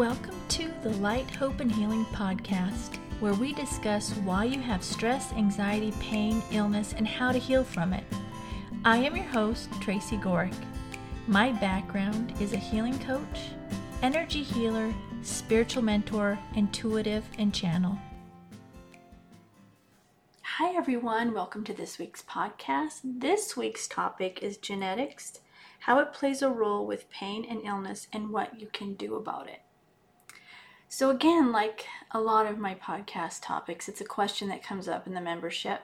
Welcome to the Light, Hope, and Healing podcast, where we discuss why you have stress, anxiety, pain, illness, and how to heal from it. I am your host, Tracy Gorick. My background is a healing coach, energy healer, spiritual mentor, intuitive, and channel. Hi, everyone. Welcome to this week's podcast. This week's topic is genetics, how it plays a role with pain and illness, and what you can do about it. So, again, like a lot of my podcast topics, it's a question that comes up in the membership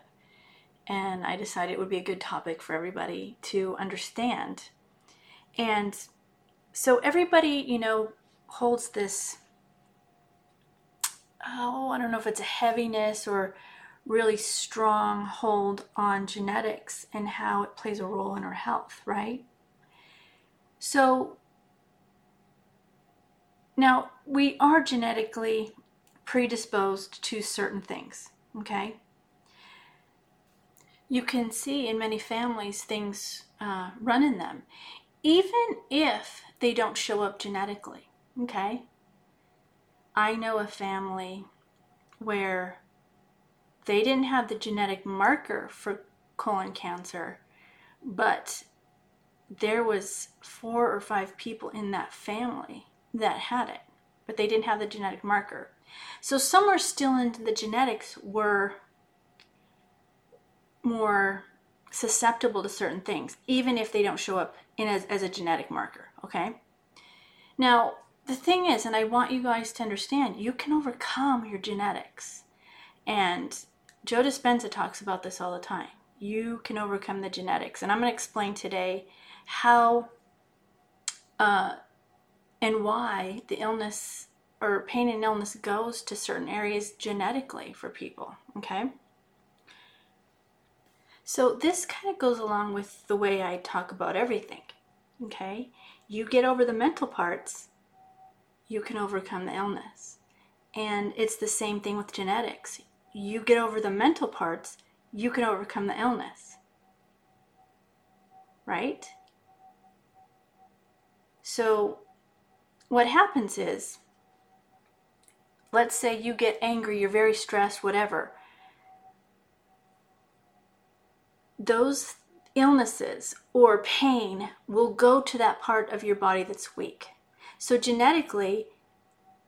and I decided it would be a good topic for everybody to understand. And so everybody, you know, holds this oh, I don't know if it's a heaviness or really strong hold on genetics and how it plays a role in our health, right? So now we are genetically predisposed to certain things, okay? you can see in many families things uh, run in them, even if they don't show up genetically. Okay? I know a family where they didn't have the genetic marker for colon cancer, but there was four or five people in that family that had it, but they didn't have the genetic marker. So some somewhere still into the genetics were more susceptible to certain things, even if they don't show up in as, as a genetic marker. Okay. Now, the thing is, and I want you guys to understand, you can overcome your genetics. And Joe Dispenza talks about this all the time. You can overcome the genetics. And I'm going to explain today how uh, and why the illness or pain and illness goes to certain areas genetically for people. Okay. So this kind of goes along with the way I talk about everything. Okay? You get over the mental parts, you can overcome the illness. And it's the same thing with genetics. You get over the mental parts, you can overcome the illness. Right? So, what happens is, let's say you get angry, you're very stressed, whatever. those illnesses or pain will go to that part of your body that's weak. So genetically,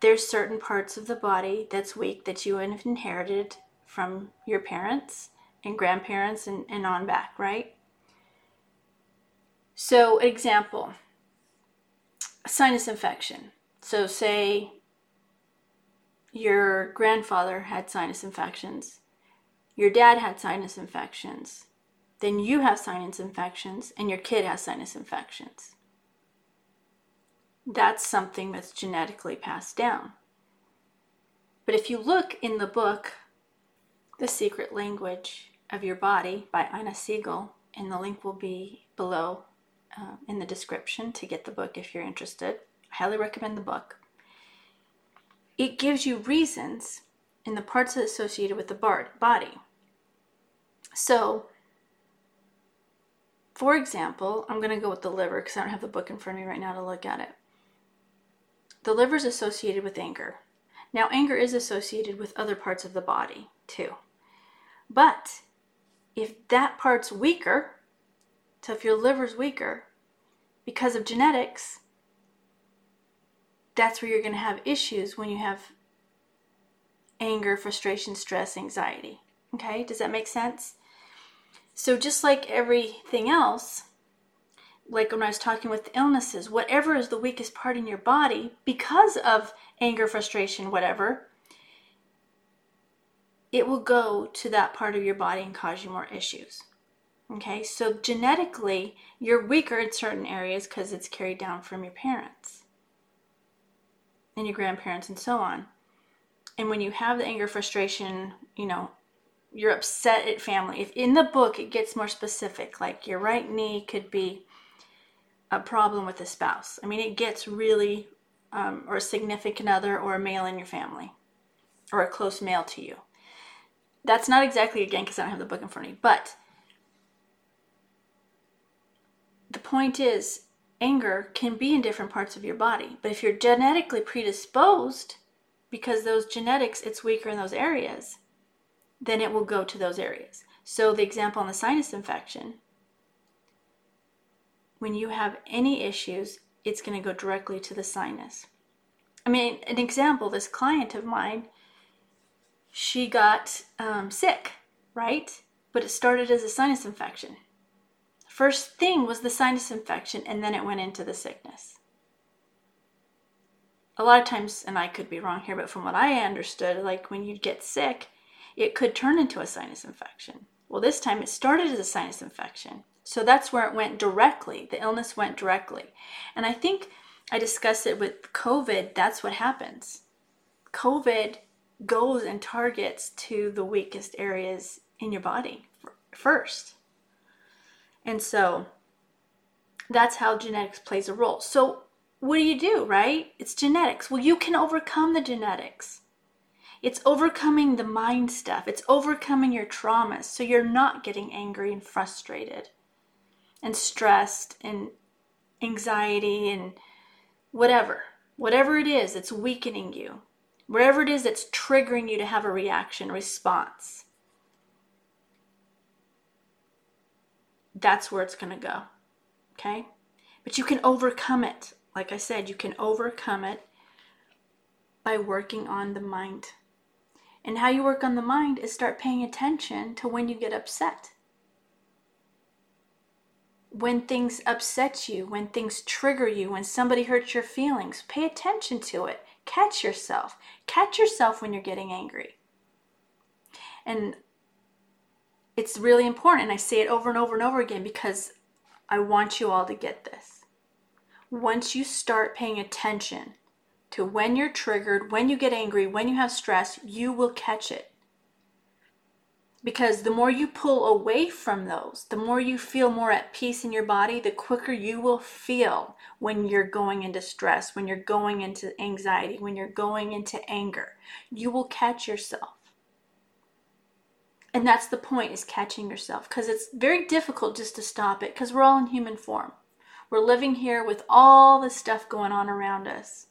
there's certain parts of the body that's weak that you have inherited from your parents and grandparents and, and on back, right? So, example, sinus infection. So, say your grandfather had sinus infections, your dad had sinus infections, then you have sinus infections and your kid has sinus infections. That's something that's genetically passed down. But if you look in the book, The Secret Language of Your Body by Inna Segal, and the link will be below uh, in the description to get the book if you're interested. I highly recommend the book. It gives you reasons in the parts associated with the body. So, for example, I'm going to go with the liver because I don't have the book in front of me right now to look at it. The liver is associated with anger. Now, anger is associated with other parts of the body too. But if that part's weaker, so if your liver's weaker because of genetics, that's where you're going to have issues when you have anger, frustration, stress, anxiety. Okay, does that make sense? So, just like everything else, like when I was talking with illnesses, whatever is the weakest part in your body, because of anger, frustration, whatever, it will go to that part of your body and cause you more issues. Okay, so genetically, you're weaker in certain areas because it's carried down from your parents and your grandparents and so on. And when you have the anger, frustration, you know, you're upset at family. If in the book it gets more specific, like your right knee could be a problem with a spouse. I mean, it gets really, um, or a significant other, or a male in your family, or a close male to you. That's not exactly again because I don't have the book in front of me, but the point is anger can be in different parts of your body. But if you're genetically predisposed, because those genetics, it's weaker in those areas, then it will go to those areas. So, the example on the sinus infection, when you have any issues, it's going to go directly to the sinus. I mean, an example this client of mine, she got um, sick, right? But it started as a sinus infection. First thing was the sinus infection, and then it went into the sickness. A lot of times, and I could be wrong here, but from what I understood, like when you'd get sick, it could turn into a sinus infection. Well, this time it started as a sinus infection. So that's where it went directly. The illness went directly. And I think I discussed it with COVID. That's what happens. COVID goes and targets to the weakest areas in your body first. And so that's how genetics plays a role. So, what do you do, right? It's genetics. Well, you can overcome the genetics. It's overcoming the mind stuff, it's overcoming your traumas so you're not getting angry and frustrated and stressed and anxiety and whatever. Whatever it is that's weakening you, wherever it is that's triggering you to have a reaction, response. That's where it's going to go. Okay? But you can overcome it. Like I said, you can overcome it by working on the mind. And how you work on the mind is start paying attention to when you get upset. When things upset you, when things trigger you, when somebody hurts your feelings, pay attention to it. Catch yourself. Catch yourself when you're getting angry. And it's really important. And I say it over and over and over again because I want you all to get this. Once you start paying attention to when you're triggered, when you get angry, when you have stress, you will catch it. Because the more you pull away from those, the more you feel more at peace in your body, the quicker you will feel when you're going into stress, when you're going into anxiety, when you're going into anger. You will catch yourself. And that's the point is catching yourself because it's very difficult just to stop it because we're all in human form. We're living here with all the stuff going on around us.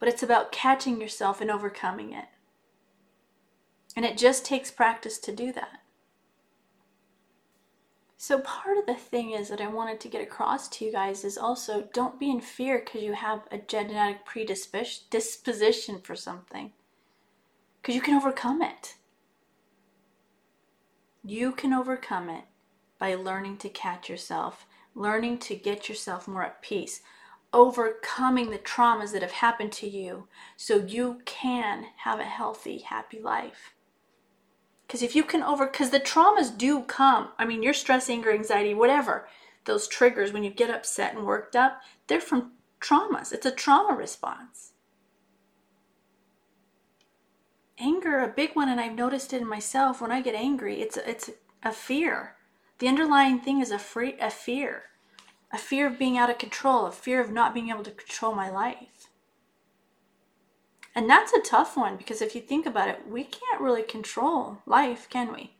But it's about catching yourself and overcoming it. And it just takes practice to do that. So, part of the thing is that I wanted to get across to you guys is also don't be in fear because you have a genetic predisposition for something, because you can overcome it. You can overcome it by learning to catch yourself, learning to get yourself more at peace, overcoming the traumas that have happened to you so you can have a healthy, happy life. Because if you can over, because the traumas do come. I mean, your stress, anger, anxiety, whatever, those triggers when you get upset and worked up, they're from traumas. It's a trauma response anger a big one and i've noticed it in myself when i get angry it's it's a fear. The underlying thing is a free a fear. A fear of being out of control a fear of not being able to control my life. And that's a tough one because if you think about it we can't really control life can we?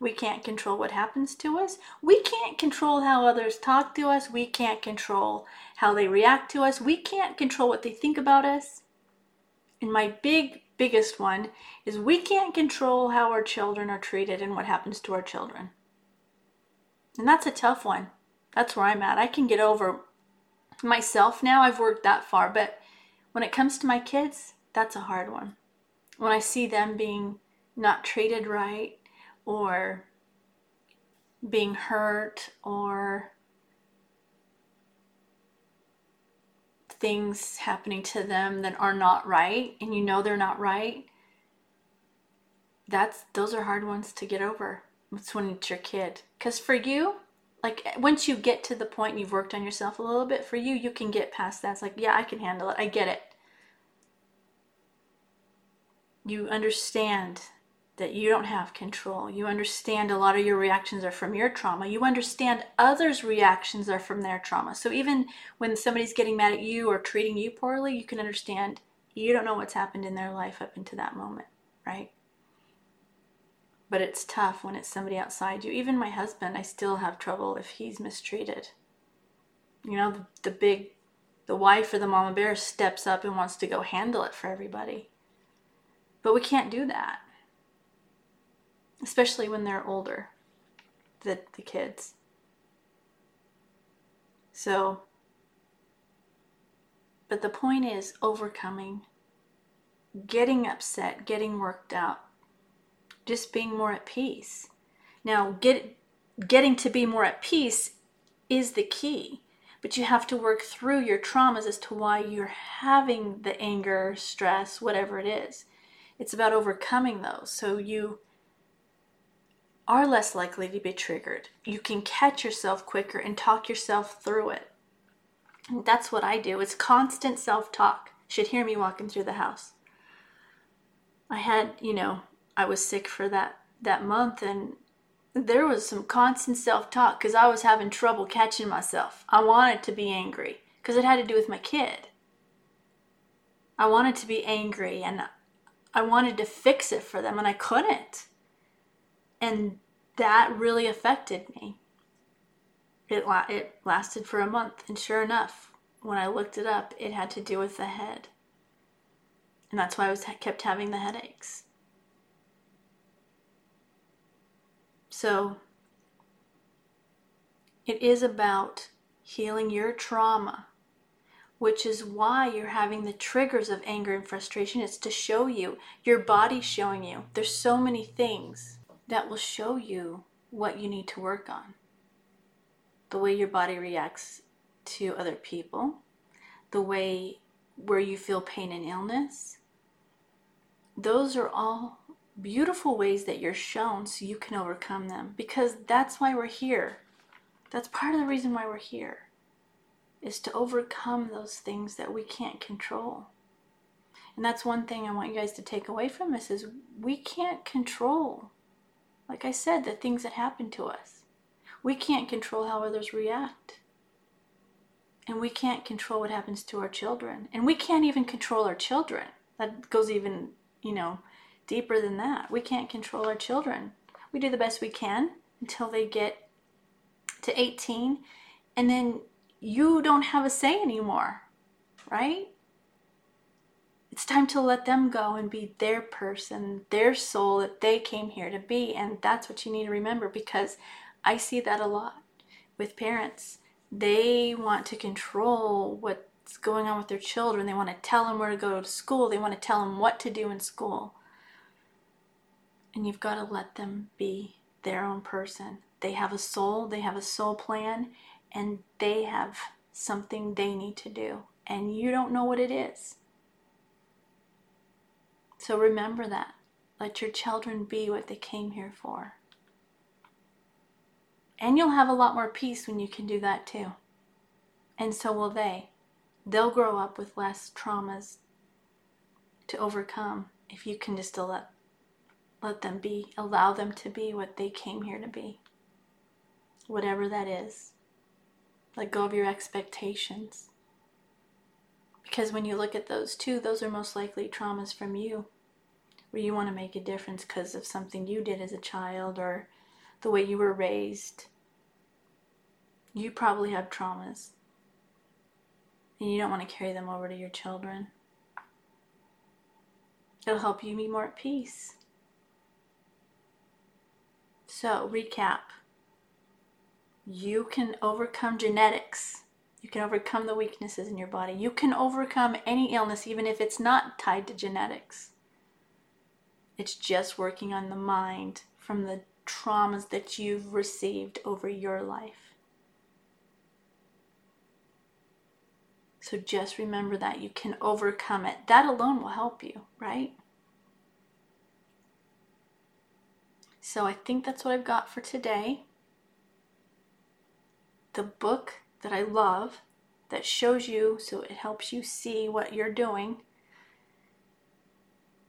We can't control what happens to us. We can't control how others talk to us. We can't control how they react to us. We can't control what they think about us. And my big biggest one is we can't control how our children are treated and what happens to our children. And that's a tough one. That's where I'm at. I can get over myself now. I've worked that far, but when it comes to my kids, that's a hard one. When I see them being not treated right or being hurt or things happening to them that are not right and you know they're not right that's those are hard ones to get over. It's when it's your kid. Because for you like once you get to the point you've worked on yourself a little bit for you you can get past that. It's like yeah i can handle it. I get it. You understand that you don't have control. You understand a lot of your reactions are from your trauma. You understand others' reactions are from their trauma. So even when somebody's getting mad at you or treating you poorly, you can understand you don't know what's happened in their life up into that moment, right? But it's tough when it's somebody outside you. Even my husband, I still have trouble if he's mistreated. You know, the, the big, the wife or the mama bear steps up and wants to go handle it for everybody. But we can't do that, especially when they're older, the, the kids. So, but the point is overcoming, getting upset, getting worked out, just being more at peace. Now, get, getting to be more at peace is the key, but you have to work through your traumas as to why you're having the anger, stress, whatever it is. It's about overcoming those so you are less likely to be triggered. You can catch yourself quicker and talk yourself through it. And that's what I do. It's constant self-talk. Should hear me walking through the house. I had, you know, I was sick for that that month and there was some constant self-talk cuz I was having trouble catching myself. I wanted to be angry cuz it had to do with my kid. I wanted to be angry and I wanted to fix it for them and I couldn't. And that really affected me. It, la- it lasted for a month, and sure enough, when I looked it up, it had to do with the head. And that's why I was kept having the headaches. So it is about healing your trauma, which is why you're having the triggers of anger and frustration. It's to show you, your body's showing you. There's so many things that will show you what you need to work on. The way your body reacts to other people, the way where you feel pain and illness. Those are all beautiful ways that you're shown so you can overcome them because that's why we're here. That's part of the reason why we're here is to overcome those things that we can't control. And that's one thing I want you guys to take away from this is we can't control like I said, the things that happen to us. We can't control how others react. And we can't control what happens to our children. And we can't even control our children. That goes even, you know, deeper than that. We can't control our children. We do the best we can until they get to 18 and then you don't have a say anymore, right? It's time to let them go and be their person, their soul that they came here to be. And that's what you need to remember because I see that a lot with parents. They want to control what's going on with their children. They want to tell them where to go to school. They want to tell them what to do in school. And you've got to let them be their own person. They have a soul, they have a soul plan, and they have something they need to do. And you don't know what it is. So remember that. Let your children be what they came here for. And you'll have a lot more peace when you can do that too. And so will they. They'll grow up with less traumas to overcome if you can just let let them be, allow them to be what they came here to be. Whatever that is. Let go of your expectations. Because when you look at those too, those are most likely traumas from you, where you want to make a difference because of something you did as a child or the way you were raised. You probably have traumas, and you don't want to carry them over to your children. It'll help you be more at peace. So, recap you can overcome genetics. You can overcome the weaknesses in your body. You can overcome any illness, even if it's not tied to genetics. It's just working on the mind from the traumas that you've received over your life. So just remember that you can overcome it. That alone will help you, right? So I think that's what I've got for today. The book that I love that shows you, so it helps you see what you're doing,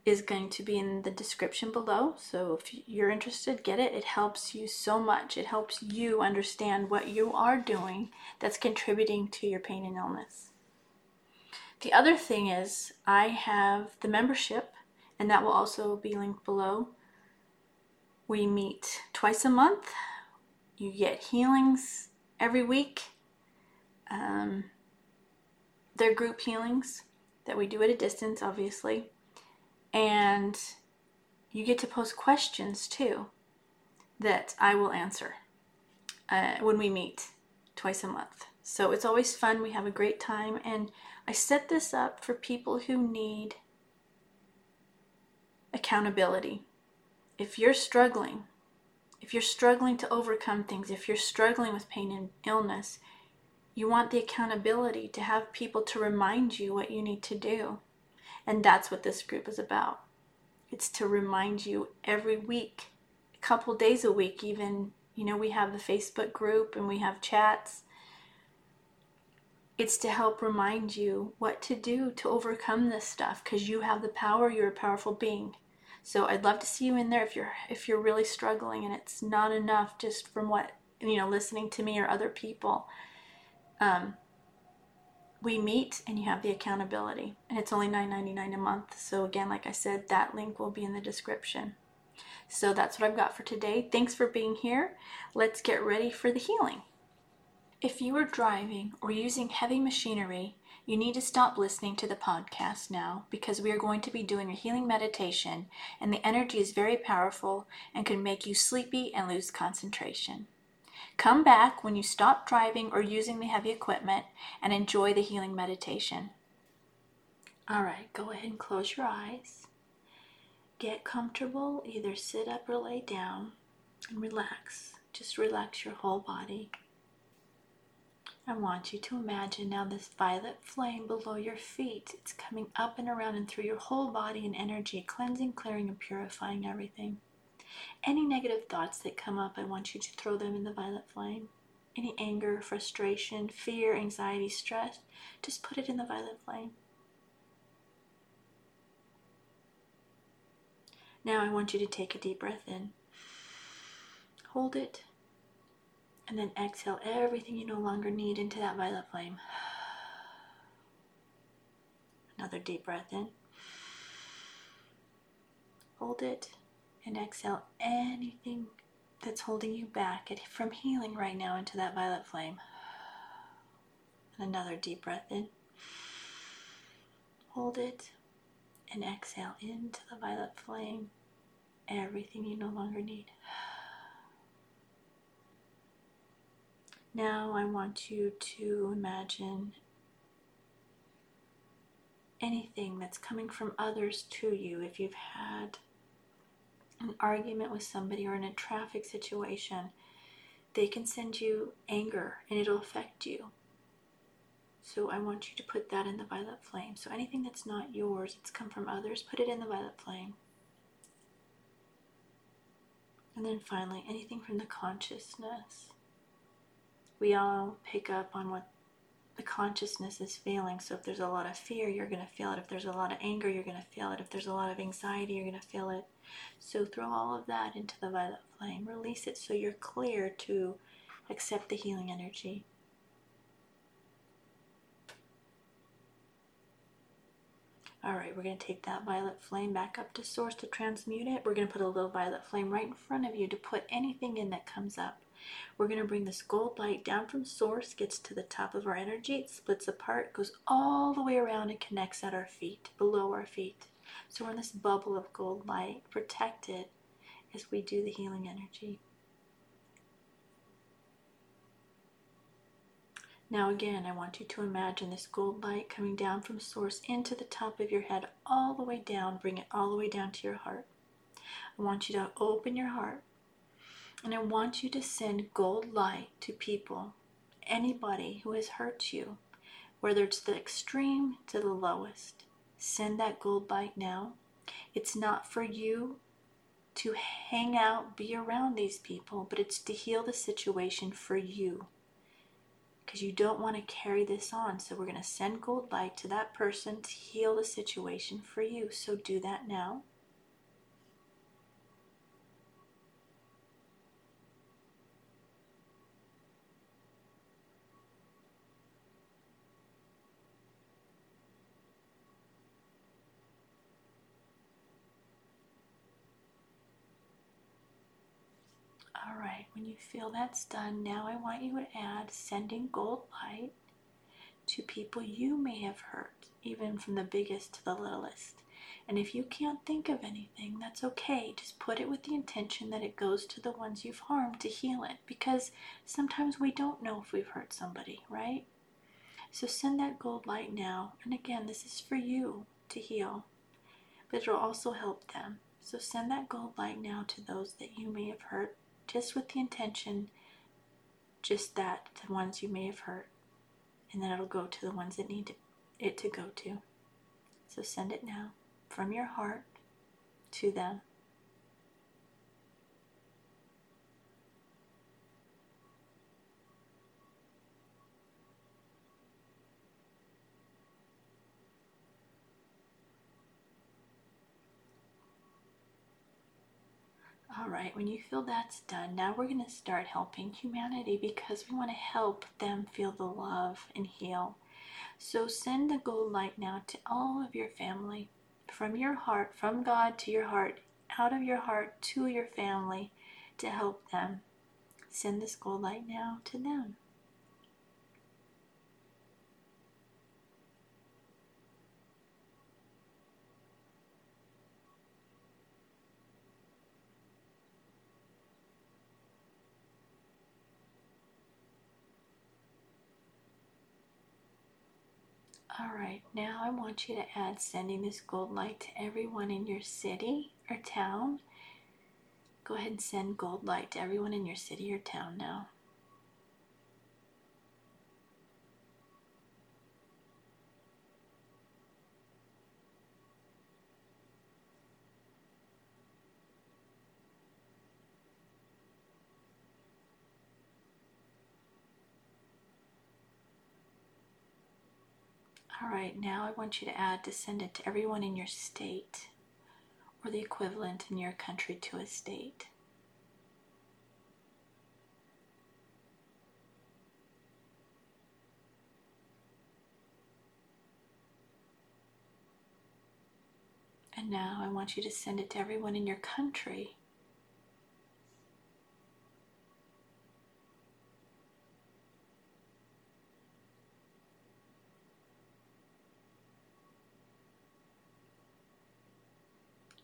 is going to be in the description below. So if you're interested, get it. It helps you so much. It helps you understand what you are doing that's contributing to your pain and illness. The other thing is, I have the membership, and that will also be linked below. We meet twice a month. You get healings every week. Um, they're group healings that we do at a distance, obviously. And you get to pose questions too that I will answer uh, when we meet twice a month. So it's always fun. We have a great time. And I set this up for people who need accountability. If you're struggling, if you're struggling to overcome things, if you're struggling with pain and illness, you want the accountability to have people to remind you what you need to do. And that's what this group is about. It's to remind you every week, a couple days a week, even. You know, we have the Facebook group and we have chats. It's to help remind you what to do to overcome this stuff because you have the power, you're a powerful being. So I'd love to see you in there if you're if you're really struggling and it's not enough just from what you know listening to me or other people. Um, we meet and you have the accountability and it's only $9.99 a month. So again like i said that link will be in the description. So that's what i've got for today. Thanks for being here. Let's get ready for the healing. If you are driving or using heavy machinery you need to stop listening to the podcast now because we are going to be doing a healing meditation, and the energy is very powerful and can make you sleepy and lose concentration. Come back when you stop driving or using the heavy equipment and enjoy the healing meditation. All right, go ahead and close your eyes. Get comfortable, either sit up or lay down, and relax. Just relax your whole body. I want you to imagine now this violet flame below your feet. It's coming up and around and through your whole body and energy, cleansing, clearing, and purifying everything. Any negative thoughts that come up, I want you to throw them in the violet flame. Any anger, frustration, fear, anxiety, stress, just put it in the violet flame. Now I want you to take a deep breath in. Hold it and then exhale everything you no longer need into that violet flame. Another deep breath in. Hold it and exhale anything that's holding you back from healing right now into that violet flame. And another deep breath in. Hold it and exhale into the violet flame everything you no longer need. Now I want you to imagine anything that's coming from others to you. If you've had an argument with somebody or in a traffic situation, they can send you anger and it'll affect you. So I want you to put that in the violet flame. So anything that's not yours, it's come from others, put it in the violet flame. And then finally, anything from the consciousness we all pick up on what the consciousness is feeling. So if there's a lot of fear, you're going to feel it. If there's a lot of anger, you're going to feel it. If there's a lot of anxiety, you're going to feel it. So throw all of that into the violet flame. Release it so you're clear to accept the healing energy. All right, we're going to take that violet flame back up to source to transmute it. We're going to put a little violet flame right in front of you to put anything in that comes up. We're going to bring this gold light down from source, gets to the top of our energy, it splits apart, goes all the way around and connects at our feet, below our feet. So we're in this bubble of gold light, protected as we do the healing energy. Now, again, I want you to imagine this gold light coming down from source into the top of your head, all the way down, bring it all the way down to your heart. I want you to open your heart and I want you to send gold light to people, anybody who has hurt you, whether it's the extreme to the lowest. Send that gold light now. It's not for you to hang out, be around these people, but it's to heal the situation for you. Because you don't want to carry this on. So we're going to send gold light to that person to heal the situation for you. So do that now. All right, when you feel that's done, now I want you to add sending gold light to people you may have hurt, even from the biggest to the littlest. And if you can't think of anything, that's okay. Just put it with the intention that it goes to the ones you've harmed to heal it. Because sometimes we don't know if we've hurt somebody, right? So send that gold light now. And again, this is for you to heal, but it'll also help them. So send that gold light now to those that you may have hurt, just with the intention, just that, the ones you may have hurt. And then it'll go to the ones that need it to go to. So send it now from your heart to them. All right, when you feel that's done, now we're going to start helping humanity because we want to help them feel the love and heal. So send the gold light now to all of your family from your heart, from God to your heart, out of your heart to your family to help them. Send this gold light now to them. All right, now I want you to add sending this gold light to everyone in your city or town. Go ahead and send gold light to everyone in your city or town now. All right, now I want you to add descendant to everyone in your state or the equivalent in your country to a state. And now I want you to send it to everyone in your country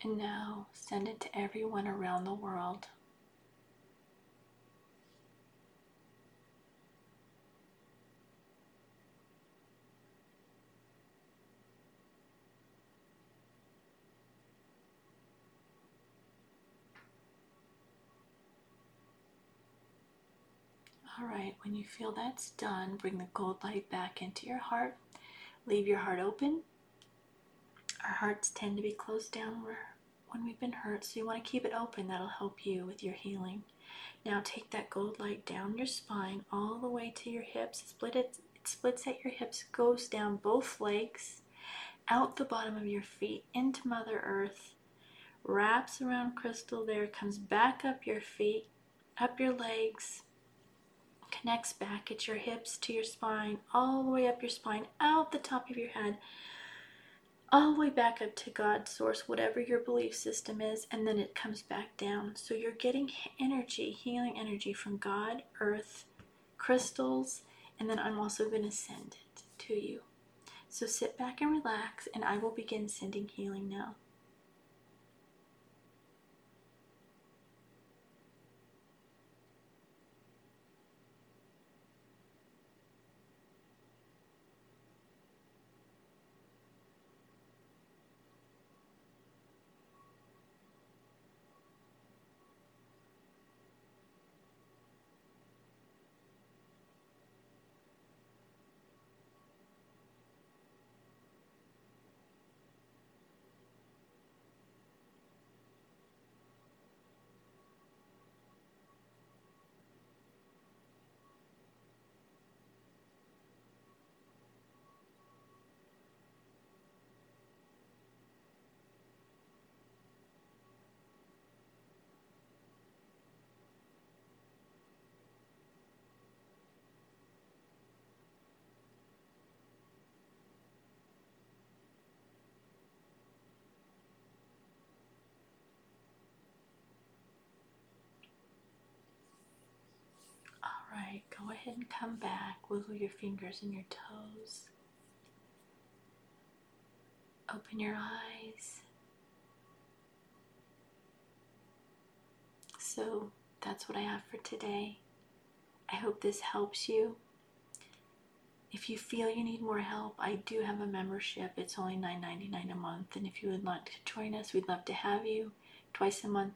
And now send it to everyone around the world. All right, when you feel that's done, bring the gold light back into your heart. Leave your heart open. Our hearts tend to be closed down when we've been hurt, so you want to keep it open. That'll help you with your healing. Now take that gold light down your spine all the way to your hips. Split it, it splits at your hips, goes down both legs, out the bottom of your feet into Mother Earth, wraps around crystal there, comes back up your feet, up your legs, connects back at your hips to your spine, all the way up your spine, out the top of your head, all the way back up to God, source, whatever your belief system is, and then it comes back down. So you're getting energy, healing energy from God, earth, crystals, and then I'm also going to send it to you. So sit back and relax, and I will begin sending healing now. Ahead and come back. Wiggle your fingers and your toes. Open your eyes. So that's what I have for today. I hope this helps you. If you feel you need more help, I do have a membership. It's only $9.99 a month. And if you would like to join us, we'd love to have you. Twice a month,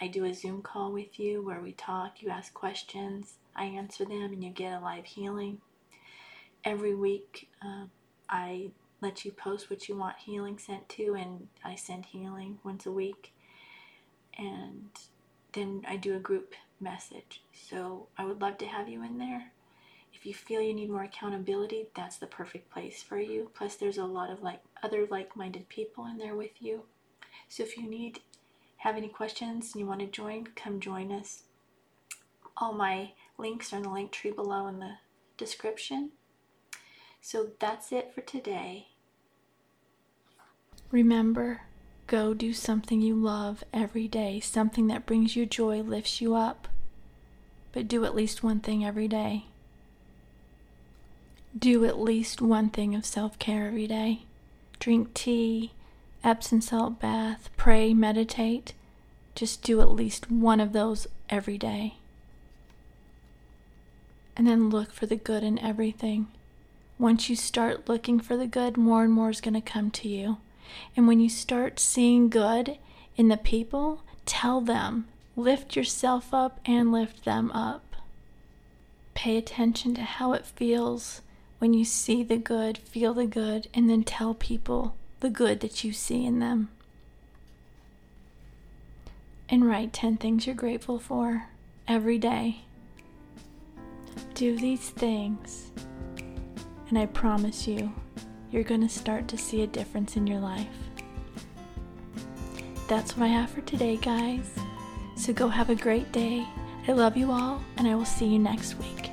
I do a Zoom call with you where we talk, you ask questions, I answer them, and you get a live healing. Every week, uh, I let you post what you want healing sent to, and I send healing once a week. And then I do a group message. So I would love to have you in there. If you feel you need more accountability, that's the perfect place for you. Plus, there's a lot of like other like-minded people in there with you. So if you need have any questions and you want to join, come join us. All my links are in the link tree below in the description. So that's it for today. Remember, go do something you love every day, something that brings you joy, lifts you up. But do at least one thing every day. Do at least one thing of self care every day. Drink tea, Epsom salt bath, pray, meditate. Just do at least one of those every day. And then look for the good in everything. Once you start looking for the good, more and more is going to come to you. And when you start seeing good in the people, tell them, lift yourself up and lift them up. Pay attention to how it feels when you see the good, feel the good, and then tell people the good that you see in them. And write 10 things you're grateful for every day. Do these things, and I promise you, you're going to start to see a difference in your life. That's what I have for today, guys. So go have a great day. I love you all, and I will see you next week.